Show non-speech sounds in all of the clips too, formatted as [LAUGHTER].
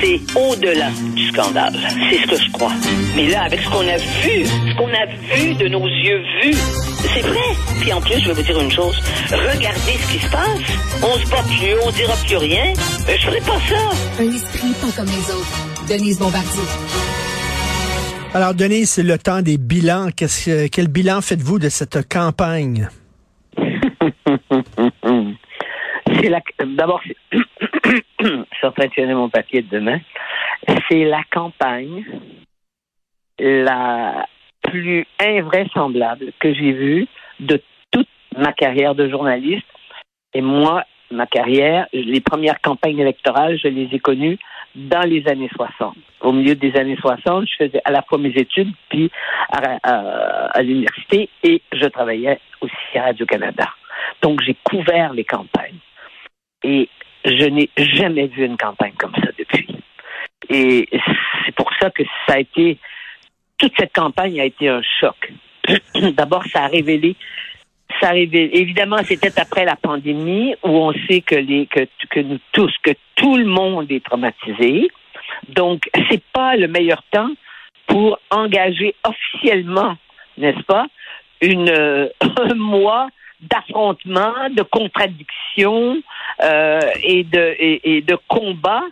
c'est au-delà du scandale. C'est ce que je crois. Mais là, avec ce qu'on a vu, ce qu'on a vu de nos yeux vus, c'est vrai. Puis en plus, je vais vous dire une chose. Regardez ce qui se passe. On se bat plus, on dira plus rien. Euh, je ferai pas ça. Un esprit pas comme les autres. Denise Bombardier. Alors, Denise, c'est le temps des bilans. Que- quel bilan faites-vous de cette campagne? [LAUGHS] c'est la d'abord [CLEARS THROAT] [CLEARS THROAT] tenir mon papier de demain. C'est la campagne la plus invraisemblable que j'ai vue de toute ma carrière de journaliste. Et moi, ma carrière, les premières campagnes électorales, je les ai connues dans les années 60. Au milieu des années 60, je faisais à la fois mes études, puis à, à- à l'université, et je travaillais aussi à Radio-Canada. Donc, j'ai couvert les campagnes. Et je n'ai jamais vu une campagne comme ça depuis. Et c'est pour ça que ça a été, toute cette campagne a été un choc. [CLEARS THROAT] D'abord, ça a révélé, ça a révélé, évidemment, c'était après la pandémie où on sait que les, que, que nous tous, que tout le monde est traumatisé. Donc, c'est pas le meilleur temps pour engager officiellement, n'est-ce pas, une, [LAUGHS] un mois d'affrontement, de contradiction euh, et de et, et de combat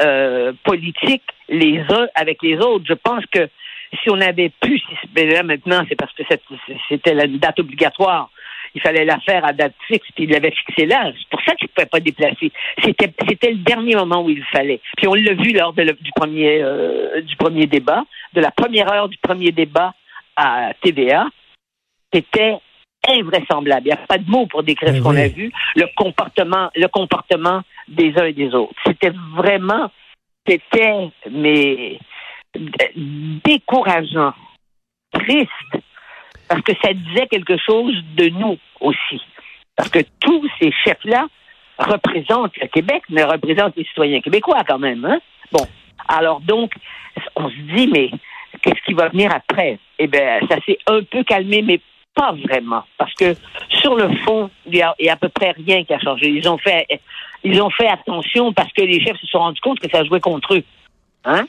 euh, politique les uns avec les autres. Je pense que si on avait pu, mais là maintenant c'est parce que c'était la date obligatoire. Il fallait la faire à date fixe, puis il l'avait fixé là. C'est pour ça qu'il ne pouvait pas déplacer. C'était, c'était le dernier moment où il fallait. Puis on l'a vu lors du premier euh, du premier débat, de la première heure du premier débat à TVA. C'était invraisemblable. Il n'y a pas de mots pour décrire Mais ce qu'on oui. a vu, le comportement, le comportement des uns et des autres. C'était vraiment, c'était, mais décourageant, triste, parce que ça disait quelque chose de nous aussi. Parce que tous ces chefs-là représentent le Québec, mais représentent les citoyens québécois quand même. Hein? Bon, alors donc, on se dit, mais qu'est-ce qui va venir après? Eh bien, ça s'est un peu calmé, mais pas vraiment. Parce que sur le fond, il y a, il y a à peu près rien qui a changé. Ils ont fait, ils ont fait attention parce que les chefs se sont rendus compte que ça jouait contre eux. Hein?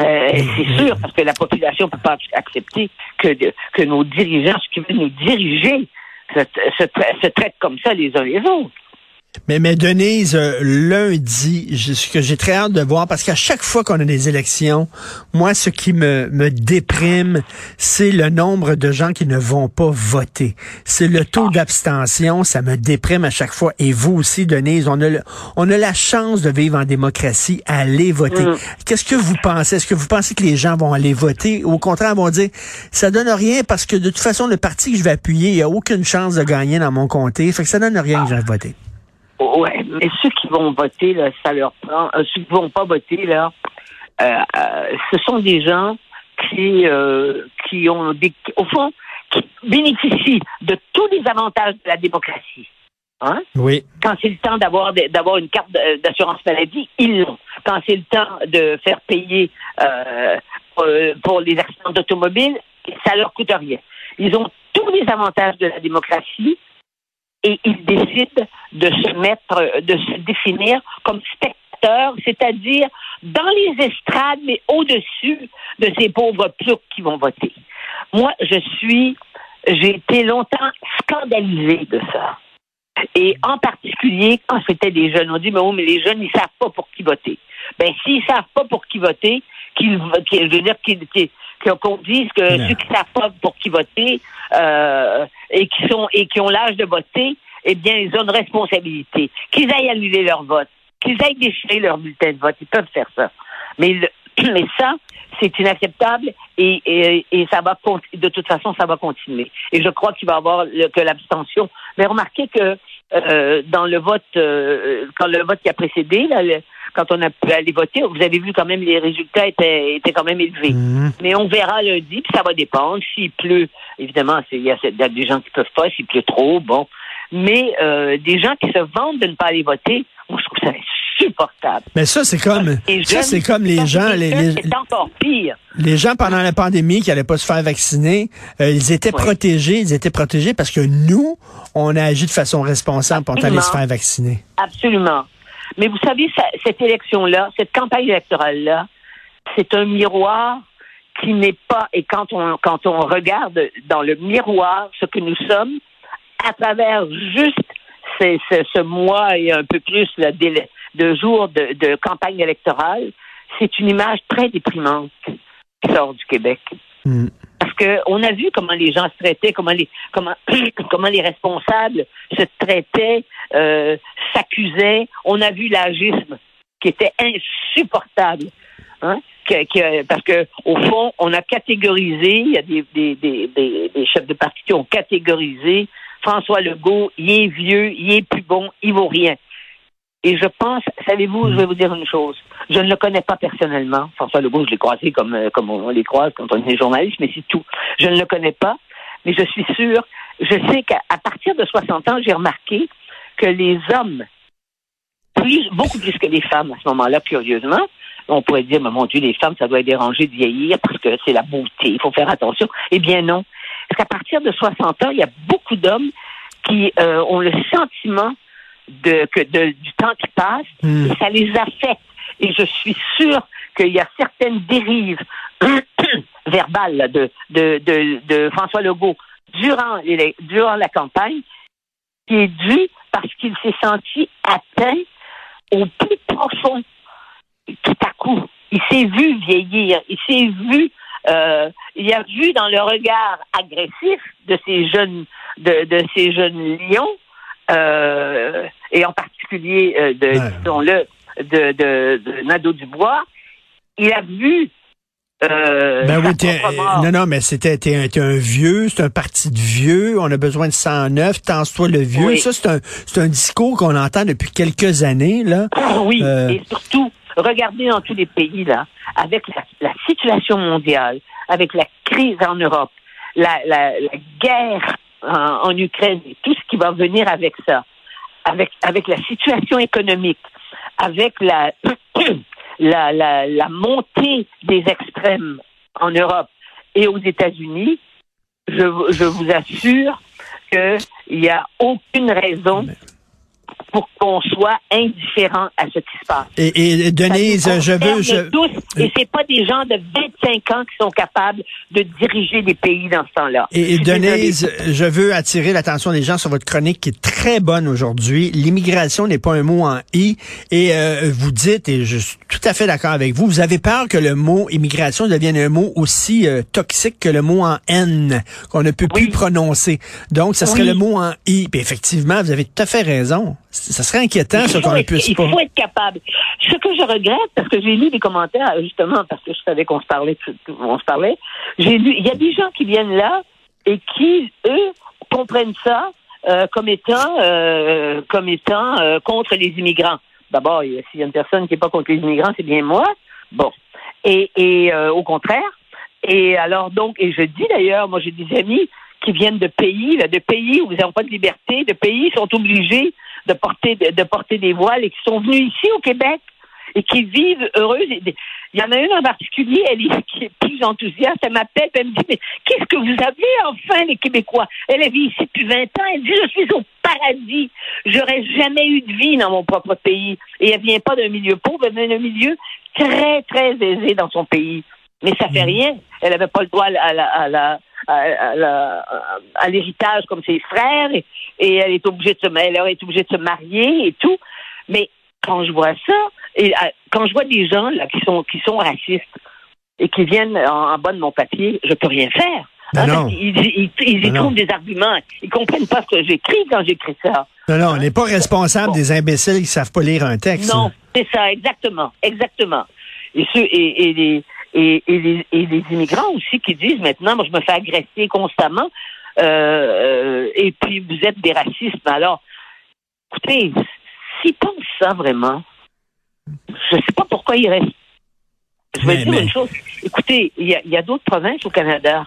Euh, c'est sûr, parce que la population ne peut pas accepter que, de- que nos dirigeants, ceux qui veulent nous diriger, se, se, tra- se traitent comme ça les uns les autres. Mais, mais Denise, euh, lundi, je- ce que j'ai très hâte de voir, parce qu'à chaque fois qu'on a des élections, moi, ce qui me, me déprime, c'est le nombre de gens qui ne vont pas voter. C'est le taux d'abstention, ça me déprime à chaque fois. Et vous aussi, Denise, on a, le- on a la chance de vivre en démocratie, aller voter. Mm. Qu'est-ce que vous pensez? Est-ce que vous pensez que les gens vont aller voter? Ou au contraire, vont dire, ça donne rien parce que de toute façon, le parti que je vais appuyer, il n'y a aucune chance de gagner dans mon comté. Fait que ça donne rien que j'aille voter. Ouais, mais ceux qui vont voter, là, ça leur prend. euh, ceux qui vont pas voter, là, euh, euh, ce sont des gens qui, qui ont des, au fond, qui bénéficient de tous les avantages de la démocratie. Hein? Oui. Quand c'est le temps d'avoir d'avoir une carte d'assurance maladie, ils l'ont. Quand c'est le temps de faire payer pour les accidents d'automobile, ça leur coûte rien. Ils ont tous les avantages de la démocratie et ils décident de se mettre, de se définir comme spectateurs, c'est-à-dire dans les estrades, mais au-dessus de ces pauvres ploucs qui vont voter. Moi, je suis, j'ai été longtemps scandalisée de ça. Et en particulier, quand c'était des jeunes, on dit, mais oh, mais les jeunes, ils savent pas pour qui voter. Ben, s'ils savent pas pour qui voter, qu'ils, qu'ils- je veux dire, qu'ils, qu'ils- qu'on dise que Non. ceux qui savent pas pour qui voter, euh, et qui sont, et qui ont l'âge de voter, eh bien, ils ont une responsabilité. Qu'ils aillent annuler leur vote, qu'ils aillent déchirer leur bulletin de vote, ils peuvent faire ça. Mais, le- [CLEARS THROAT] mais ça, c'est inacceptable et, et, et ça va de toute façon ça va continuer. Et je crois qu'il va y avoir le- que l'abstention. Mais remarquez que euh, dans le vote, euh, quand le vote qui a précédé, là, le- quand on a pu aller voter, vous avez vu quand même les résultats étaient, étaient quand même élevés. Mhm. Mais on verra lundi, puis ça va dépendre. S'il pleut, évidemment, c'est- il y, a il y a des gens qui peuvent pas, s'il pleut trop, bon. Mais euh, des gens qui se vantent de ne pas aller voter, moi je trouve ça insupportable. Mais ça, c'est comme, Les ça, c'est comme les gens, les, les, c'est encore pire. les gens pendant la pandémie qui allaient pas se faire vacciner, euh, ils étaient protégés, ils étaient protégés parce que nous, on a agi de façon responsable pour aller se faire vacciner. Absolument. Mais vous savez, ça, cette élection-là, cette campagne électorale-là, c'est un miroir qui n'est pas, et quand on, quand on regarde dans le miroir ce que nous sommes, à travers juste ce, ce, mois et un peu plus là, de, de jours de, de campagne électorale, c'est une image très déprimante qui sort du Québec. Mm. Parce que on a vu comment les gens se traitaient, comment les comment [CLEARS THROAT] comment les responsables se traitaient, euh, s'accusaient. On a vu l'agisme qui était insupportable. Hein? Que- que- parce que au fond, on a catégorisé, il y a des, des, des, des, des chefs de parti qui ont catégorisé François Legault, il est vieux, il est plus bon, il vaut rien. Et je pense, savez-vous, je vais vous dire une chose. Je ne le connais pas personnellement. François Legault, je l'ai croisé comme, euh, comme on les croise quand on est journaliste, mais c'est tout. Je ne le connais pas, mais je suis sûre, je sais qu'à partir de 60 ans, j'ai remarqué que les hommes, plus, beaucoup plus que les femmes à ce moment-là, curieusement, on pourrait dire, mais mon Dieu, les femmes, ça doit être dérangé de vieillir parce que c'est la beauté, il faut faire attention. Eh bien non. Parce qu'à partir de 60 ans, il y a beaucoup d'hommes qui euh, ont le sentiment de, que de- du temps qui passe Mm. et ça les affecte. Et je suis sûre qu'il y a certaines dérives [CLEARS THROAT] verbales de, de, de, de François Legault durant, les- durant la campagne qui est due parce qu'il s'est senti atteint au plus profond tout à coup. Il s'est vu vieillir, il s'est vu, euh, il a vu dans le regard agressif de ces jeunes, de, de ces jeunes lions, euh, et en particulier euh, de, Ouais. disons-le, de, de, de Nadeau Dubois, il a vu euh, Ben oui, t'es- non, non, mais c'était t'es un, t'es un vieux, c'est un parti de vieux, on a besoin de 109, tense-toi le vieux. Oui. Ça, c'est un, c'est un discours qu'on entend depuis quelques années, là. Oui, Euh, et surtout, regardez dans tous les pays, là, avec la, situation mondiale, avec la crise en Europe, la, guerre en, Ukraine, et tout ce qui va venir avec ça, avec, avec la situation économique, avec la, [CLEARS THROAT] la, la, montée des extrêmes en Europe et aux États-Unis, je, je vous assure qu'il n'y a aucune raison pour qu'on soit indifférent à ce qui se passe. Et, et Denise, je veux, je, tous, et c'est pas des gens de 25 ans qui sont capables de diriger des pays dans ce temps-là. Et, Denise, désolée. je veux attirer l'attention des gens sur votre chronique qui est très bonne aujourd'hui. L'immigration n'est pas un mot en i. Et euh, vous dites, et je suis tout à fait d'accord avec vous, vous avez peur que le mot immigration devienne un mot aussi euh, toxique que le mot en n, qu'on ne peut plus prononcer. Donc, ça serait Oui. le mot en i. Puis effectivement, vous avez tout à fait raison. Ça serait inquiétant, Il faut qu'on ne puisse il pas. faut être capable. Ce que je regrette, parce que j'ai lu des commentaires, justement, parce que je savais qu'on se parlait, on se parlait, j'ai lu, il y a des gens qui viennent là et qui, eux, comprennent ça euh, comme étant, euh, comme étant euh, contre les immigrants. D'abord, il s'il y a une personne qui n'est pas contre les immigrants, c'est bien moi. Bon. Et, et au contraire. Et alors donc, et je dis d'ailleurs, moi j'ai des amis qui viennent de pays, là, de pays où ils n'ont pas de liberté, de pays qui sont obligés de porter de, de porter des voiles et qui sont venus ici au Québec et qui vivent heureuses. Il y en a une en particulier, elle est, plus enthousiaste. Elle m'appelle, elle me dit mais qu'est-ce que vous avez enfin les Québécois? Elle vit ici depuis 20 ans. Elle dit je suis au paradis. J'aurais jamais eu de vie dans mon propre pays. Et elle vient pas d'un milieu pauvre, elle vient d'un milieu très très aisé dans son pays. Mais ça fait rien. Elle n'avait pas le droit à la, à la, à l'héritage comme ses frères et, et elle est obligée de se elle est obligée de se marier et tout. Mais quand je vois ça, et euh, quand je vois des gens là qui sont qui sont racistes et qui viennent en, en bas de mon papier, je peux rien faire. Ben Hein, non. ils, y Ben non. trouvent des arguments. Ils comprennent pas ce que j'écris quand j'écris ça. Non, non, on n'est pas responsable Bon. des imbéciles qui savent pas lire un texte. Non, c'est ça, exactement, exactement. Et ceux et, et les et, et les et les immigrants aussi qui disent maintenant, moi je me fais agresser constamment, euh, euh, et puis vous êtes des racistes. Alors, écoutez, s'ils pensent ça vraiment, je sais pas pourquoi ils restent. Je vais Mais- dire mais- une chose. Écoutez, il y a, a d'autres provinces au Canada.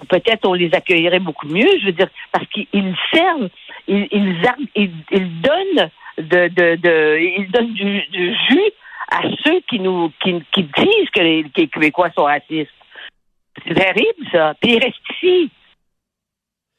où Peut-être on les accueillerait beaucoup mieux, je veux dire, parce qu'ils servent, ils, ils, ils, ils donnent de, de, de, ils donnent du, du jus à ceux qui nous, qui, qui disent que les, que les Québécois sont racistes. C'est terrible, ça. Puis ils restent ici.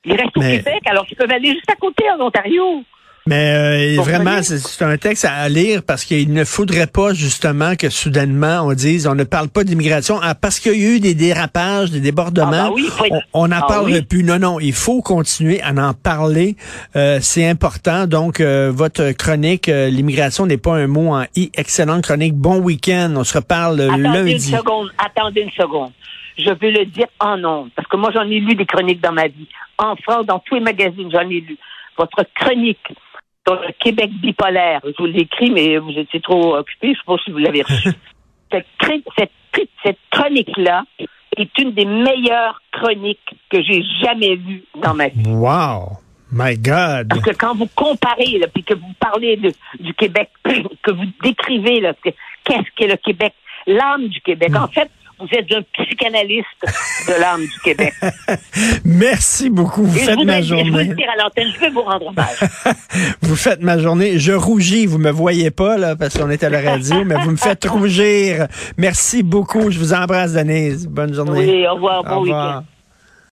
Ils restent au Québec, alors qu'ils peuvent aller juste à côté en Ontario. Mais euh, vraiment, c'est un texte à lire parce qu'il ne faudrait pas justement que soudainement on dise on ne parle pas d'immigration ah, parce qu'il y a eu des dérapages, des débordements. Ah, bah oui, être- On n'en Ah parle oui. plus. Non, non, il faut continuer à en parler. Euh, c'est important. Donc, euh, votre chronique, euh, l'immigration n'est pas un mot en i. Excellente chronique. Bon week-end. On se reparle Attendez lundi. une seconde, attendez une seconde. Je veux le dire en nom, parce que moi j'en ai lu des chroniques dans ma vie. En France, dans tous les magazines, j'en ai lu. Votre chronique sur le Québec bipolaire, je vous l'ai écrit, mais vous étiez trop occupé, je sais pas si vous l'avez reçu. [LAUGHS] cette, chronique-là est une des meilleures chroniques que j'ai jamais lues dans ma vie. Wow. My God. Parce que quand vous comparez, là, puis que vous parlez de- du Québec, [CLEARS THROAT] que vous décrivez, qu'est-ce qu'est le Québec, l'âme du Québec. En fait, vous êtes un psychanalyste de l'âme du Québec. [LAUGHS] Merci beaucoup. Vous Et je faites ma dire- je journée. le dire à l'antenne, je vais vous rendre hommage. [LAUGHS] Vous faites ma journée. Je rougis. Vous me voyez pas, là, parce qu'on est à la radio, mais vous me faites rougir. Merci beaucoup. Je vous embrasse, Denise. Bonne journée. Oui, au revoir, bon week-end. revoir.